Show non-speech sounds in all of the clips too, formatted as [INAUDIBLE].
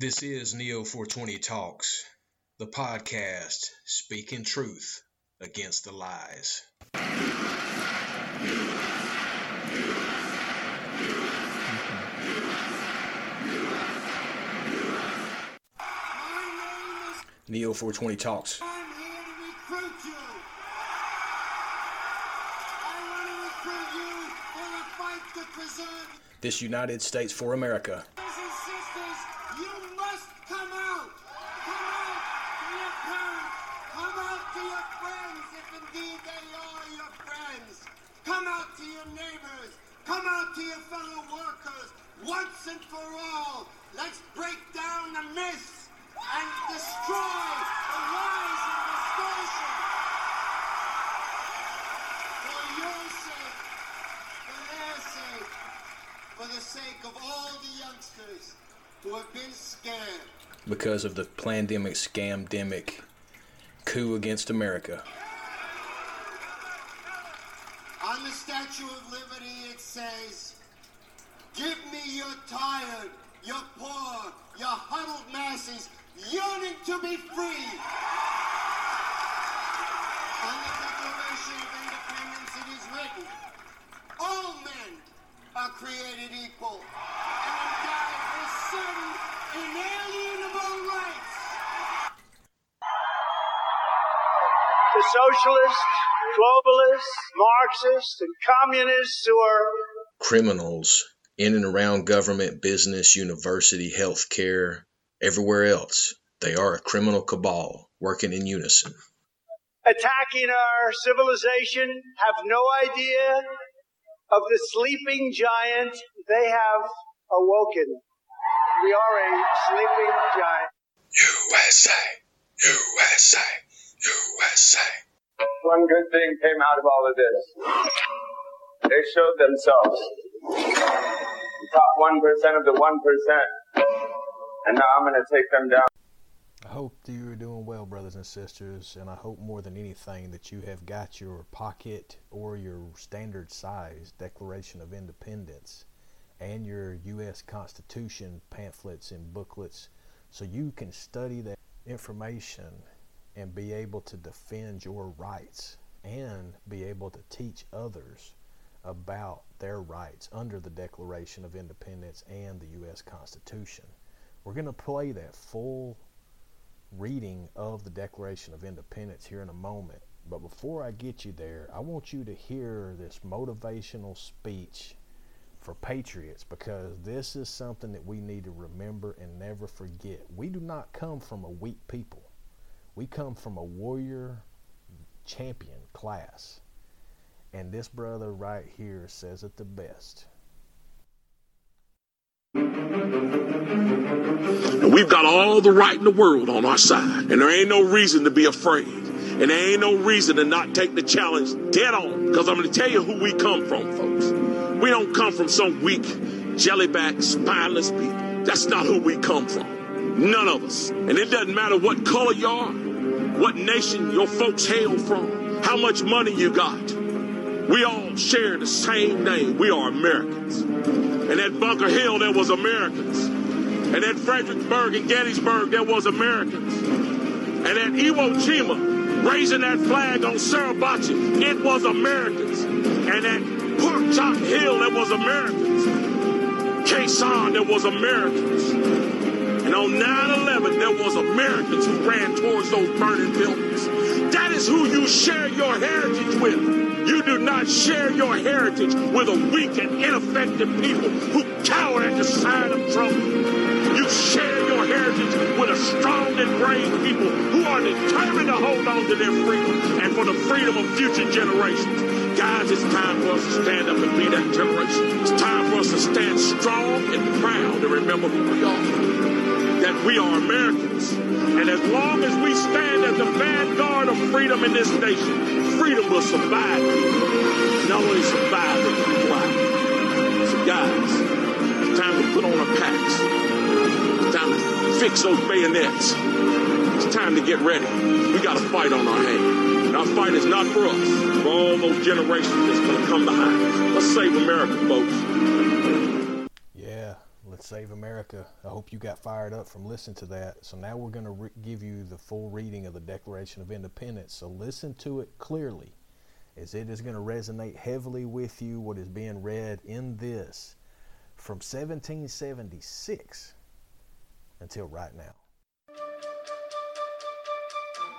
This is Neo 420 Talks, the podcast speaking truth against the lies. Neo 420 Talks. I'm here to recruit you. I want to recruit you for the fight to preserve This United States for America. Must come out. Come out to your parents. Come out to your friends, if indeed they are your friends. Come out to your neighbors. Come out to your fellow workers. Once and for all, let's break down the myths and destroy the lies and distortion. For your sake, for their sake, for the sake of all the youngsters who have been because of the pandemic scamdemic coup against America. On the Statue of Liberty, it says, Give me your tired, your poor, your huddled masses yearning to be free. On the Declaration of Independence, it is written, All men are created equal with certain inalienable rights. the socialists, globalists, Marxists, and communists who are Criminals in and around government, business, university, healthcare, everywhere else. They are a criminal cabal working in unison. attacking our civilization have no idea of the sleeping giant they have awoken. We are a sleeping giant. USA, USA, USA. One good thing came out of all of this. They showed themselves. The top 1% of the 1%. And now I'm going to take them down. I hope that you're doing well, brothers and sisters, and I hope more than anything that you have got your pocket or your standard size Declaration of Independence and your U.S. Constitution pamphlets and booklets so you can study that information and be able to defend your rights and be able to teach others about their rights under the Declaration of Independence and the U.S. Constitution. We're going to play that full reading of the Declaration of Independence here in a moment. But before I get you there, I want you to hear this motivational speech for patriots because this is something that we need to remember and never forget. We do not come from a weak people, we come from a warrior champion class. And this brother right here says it the best. And we've got all the right in the world on our side. And there ain't no reason to be afraid. And there ain't no reason to not take the challenge dead on. Because I'm going to tell you who we come from, folks. We don't come from some weak, jellyback, spineless people. That's not who we come from. None of us. And it doesn't matter what color you are, what nation your folks hail from, how much money you got. We all share the same name. We are Americans. And at Bunker Hill, there was Americans. And at Fredericksburg and Gettysburg, there was Americans. And at Iwo Jima, raising that flag on Suribachi, it was Americans. And at Pork Chop Hill, there was Americans. Khe Sanh, there was Americans. And on 9-11, there was Americans who ran towards those burning buildings. That is who you share your heritage with. You do not share your heritage with a weak and ineffective people who cower at the sight of trouble. You share your heritage with a strong and brave people who are determined to hold on to their freedom and for the freedom of future generations. Guys, it's time for us to stand up and be that generation. It's time for us to stand strong and proud and remember who we are that we are Americans. And as long as we stand as the vanguard of freedom in this nation, freedom will survive. Not only survive, but thrive. So guys, it's time to put on our packs. It's time to fix those bayonets. It's time to get ready. We got a fight on our hands. And our fight is not for us, all those generations that's going to come behind us. Let's save America, folks. Yeah, let's Save America. I hope you got fired up from listening to that. So now we're going to re- give you the full reading of the Declaration of Independence. So listen to it clearly, as it is going to resonate heavily with you what is being read in this from 1776 until right now.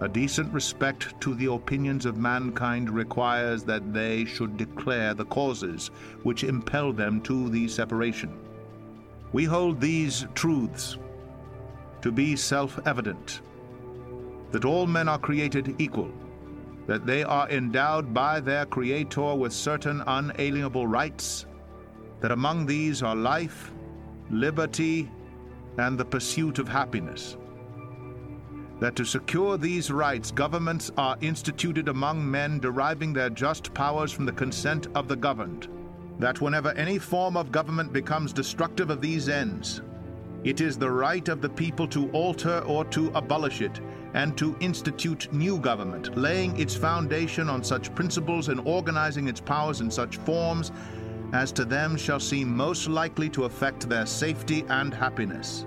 a decent respect to the opinions of mankind requires that they should declare the causes which impel them to the separation. We hold these truths to be self evident that all men are created equal, that they are endowed by their Creator with certain unalienable rights, that among these are life, liberty, and the pursuit of happiness that to secure these rights, governments are instituted among men deriving their just powers from the consent of the governed, that whenever any form of government becomes destructive of these ends, it is the right of the people to alter or to abolish it, and to institute new government, laying its foundation on such principles and organizing its powers in such forms as to them shall seem most likely to affect their safety and happiness.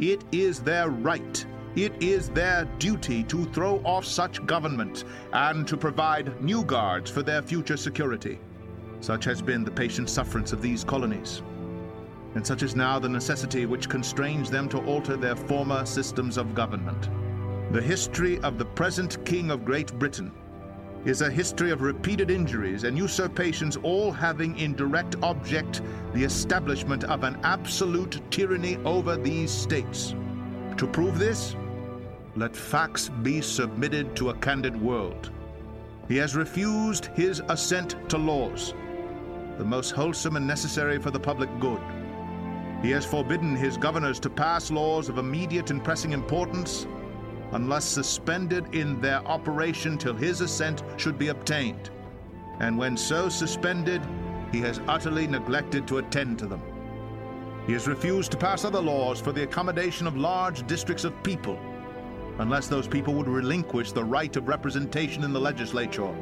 it is their right, it is their duty to throw off such government and to provide new guards for their future security. Such has been the patient sufferance of these colonies, and such is now the necessity which constrains them to alter their former systems of government. The history of the present King of Great Britain is a history of repeated injuries and usurpations, all having in direct object the establishment of an absolute tyranny over these states. To prove this, let facts be submitted to a candid world. He has refused his assent to laws, the most wholesome and necessary for the public good. He has forbidden his governors to pass laws of immediate and pressing importance unless suspended in their operation till his assent should be obtained. And when so suspended, he has utterly neglected to attend to them. He has refused to pass other laws for the accommodation of large districts of people, unless those people would relinquish the right of representation in the legislature,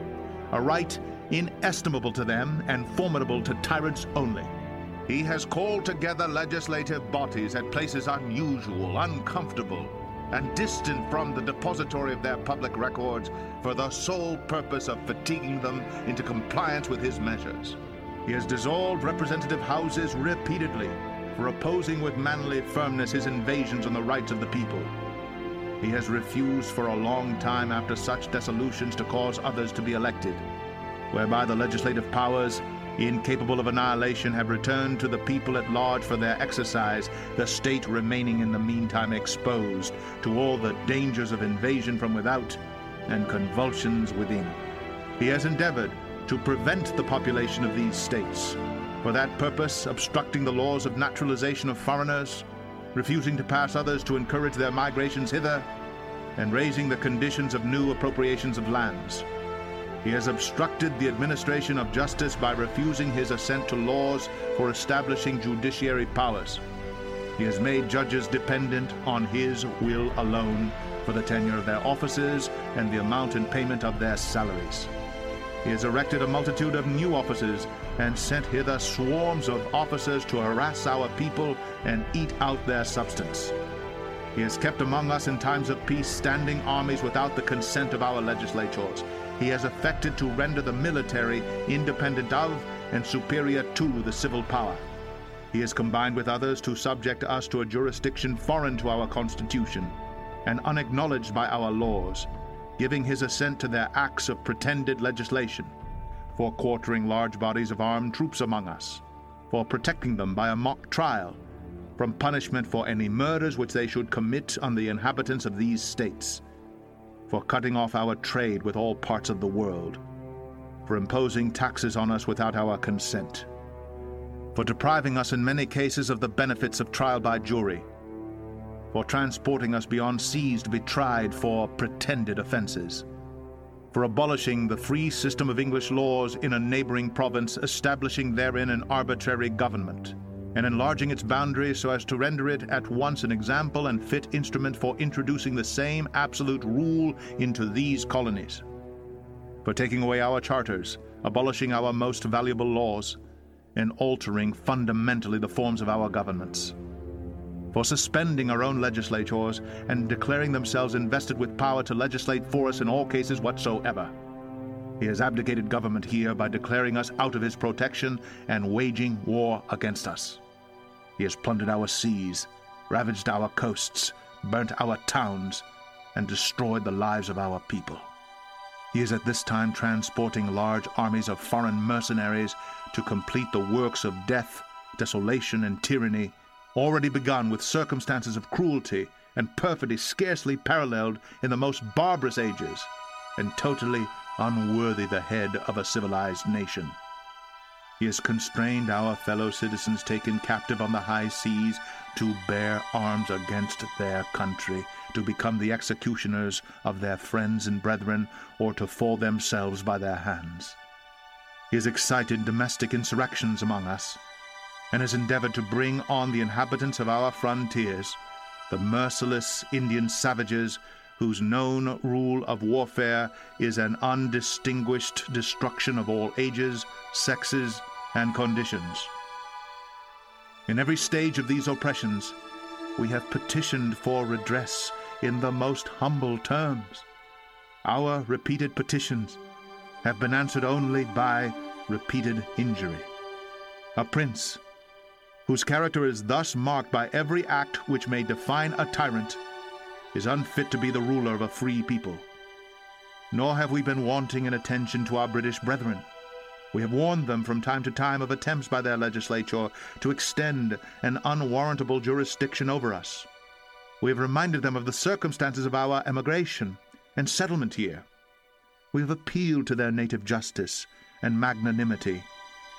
a right inestimable to them and formidable to tyrants only. He has called together legislative bodies at places unusual, uncomfortable, and distant from the depository of their public records for the sole purpose of fatiguing them into compliance with his measures. He has dissolved representative houses repeatedly for opposing with manly firmness his invasions on the rights of the people. He has refused for a long time after such dissolutions to cause others to be elected, whereby the legislative powers incapable of annihilation, have returned to the people at large for their exercise, the state remaining in the meantime exposed to all the dangers of invasion from without and convulsions within. He has endeavored to prevent the population of these states, for that purpose obstructing the laws of naturalization of foreigners, refusing to pass others to encourage their migrations hither, and raising the conditions of new appropriations of lands. He has obstructed the administration of justice by refusing his assent to laws for establishing judiciary powers. He has made judges dependent on his will alone for the tenure of their offices and the amount and payment of their salaries. He has erected a multitude of new offices and sent hither swarms of officers to harass our people and eat out their substance. He has kept among us in times of peace standing armies without the consent of our legislators he has affected to render the military independent of and superior to the civil power. He has combined with others to subject us to a jurisdiction foreign to our Constitution and unacknowledged by our laws. giving his assent to their acts of pretended legislation, for quartering large bodies of armed troops among us, for protecting them by a mock trial, from punishment for any murders which they should commit on the inhabitants of these states, for cutting off our trade with all parts of the world, for imposing taxes on us without our consent, for depriving us in many cases of the benefits of trial by jury, for transporting us beyond seas to be tried for pretended offenses, for abolishing the free system of English laws in a neighboring province, establishing therein an arbitrary government, and enlarging its boundaries so as to render it at once an example and fit instrument for introducing the same absolute rule into these colonies, for taking away our charters, abolishing our most valuable laws, and altering fundamentally the forms of our governments for suspending our own legislators and declaring themselves invested with power to legislate for us in all cases whatsoever. He has abdicated government here by declaring us out of his protection and waging war against us. He has plundered our seas, ravaged our coasts, burnt our towns, and destroyed the lives of our people. He is at this time transporting large armies of foreign mercenaries to complete the works of death, desolation, and tyranny already begun with circumstances of cruelty and perfidy scarcely paralleled in the most barbarous ages, and totally unworthy the head of a civilized nation. He has constrained our fellow citizens taken captive on the high seas to bear arms against their country, to become the executioners of their friends and brethren, or to fall themselves by their hands. He has excited domestic insurrections among us, and has endeavored to bring on the inhabitants of our frontiers, the merciless Indian savages whose known rule of warfare is an undistinguished destruction of all ages, sexes, and conditions. In every stage of these oppressions, we have petitioned for redress in the most humble terms. Our repeated petitions have been answered only by repeated injury. A prince whose character is thus marked by every act which may define a tyrant, is unfit to be the ruler of a free people. Nor have we been wanting in attention to our British brethren. We have warned them from time to time of attempts by their legislature to extend an unwarrantable jurisdiction over us. We have reminded them of the circumstances of our emigration and settlement here. We have appealed to their native justice and magnanimity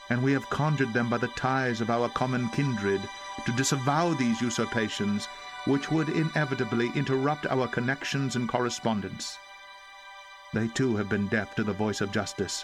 and we have conjured them by the ties of our common kindred to disavow these usurpations, which would inevitably interrupt our connections and correspondence. They too have been deaf to the voice of justice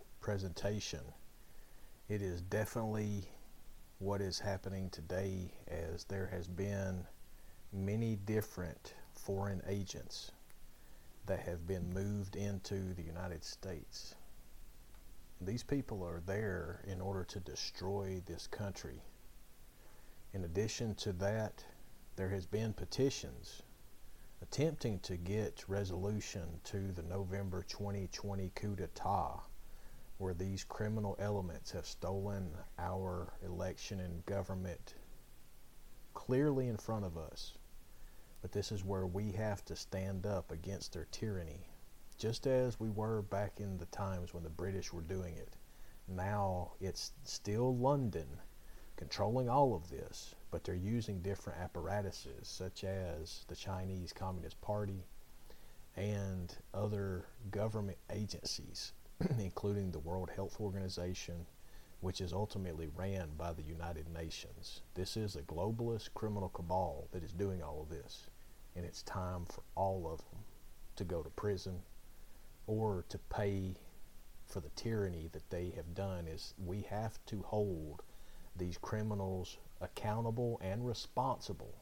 presentation, it is definitely what is happening today as there has been many different foreign agents that have been moved into the United States. These people are there in order to destroy this country. In addition to that, there has been petitions attempting to get resolution to the November 2020 coup d'etat where these criminal elements have stolen our election and government clearly in front of us. But this is where we have to stand up against their tyranny, just as we were back in the times when the British were doing it. Now it's still London controlling all of this, but they're using different apparatuses, such as the Chinese Communist Party and other government agencies, [CLEARS THROAT] including the World Health Organization, which is ultimately ran by the United Nations. This is a globalist criminal cabal that is doing all of this, and it's time for all of them to go to prison or to pay for the tyranny that they have done is we have to hold these criminals accountable and responsible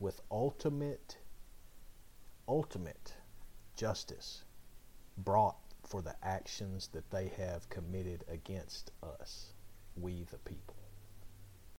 with ultimate ultimate justice brought for the actions that they have committed against us, we the people.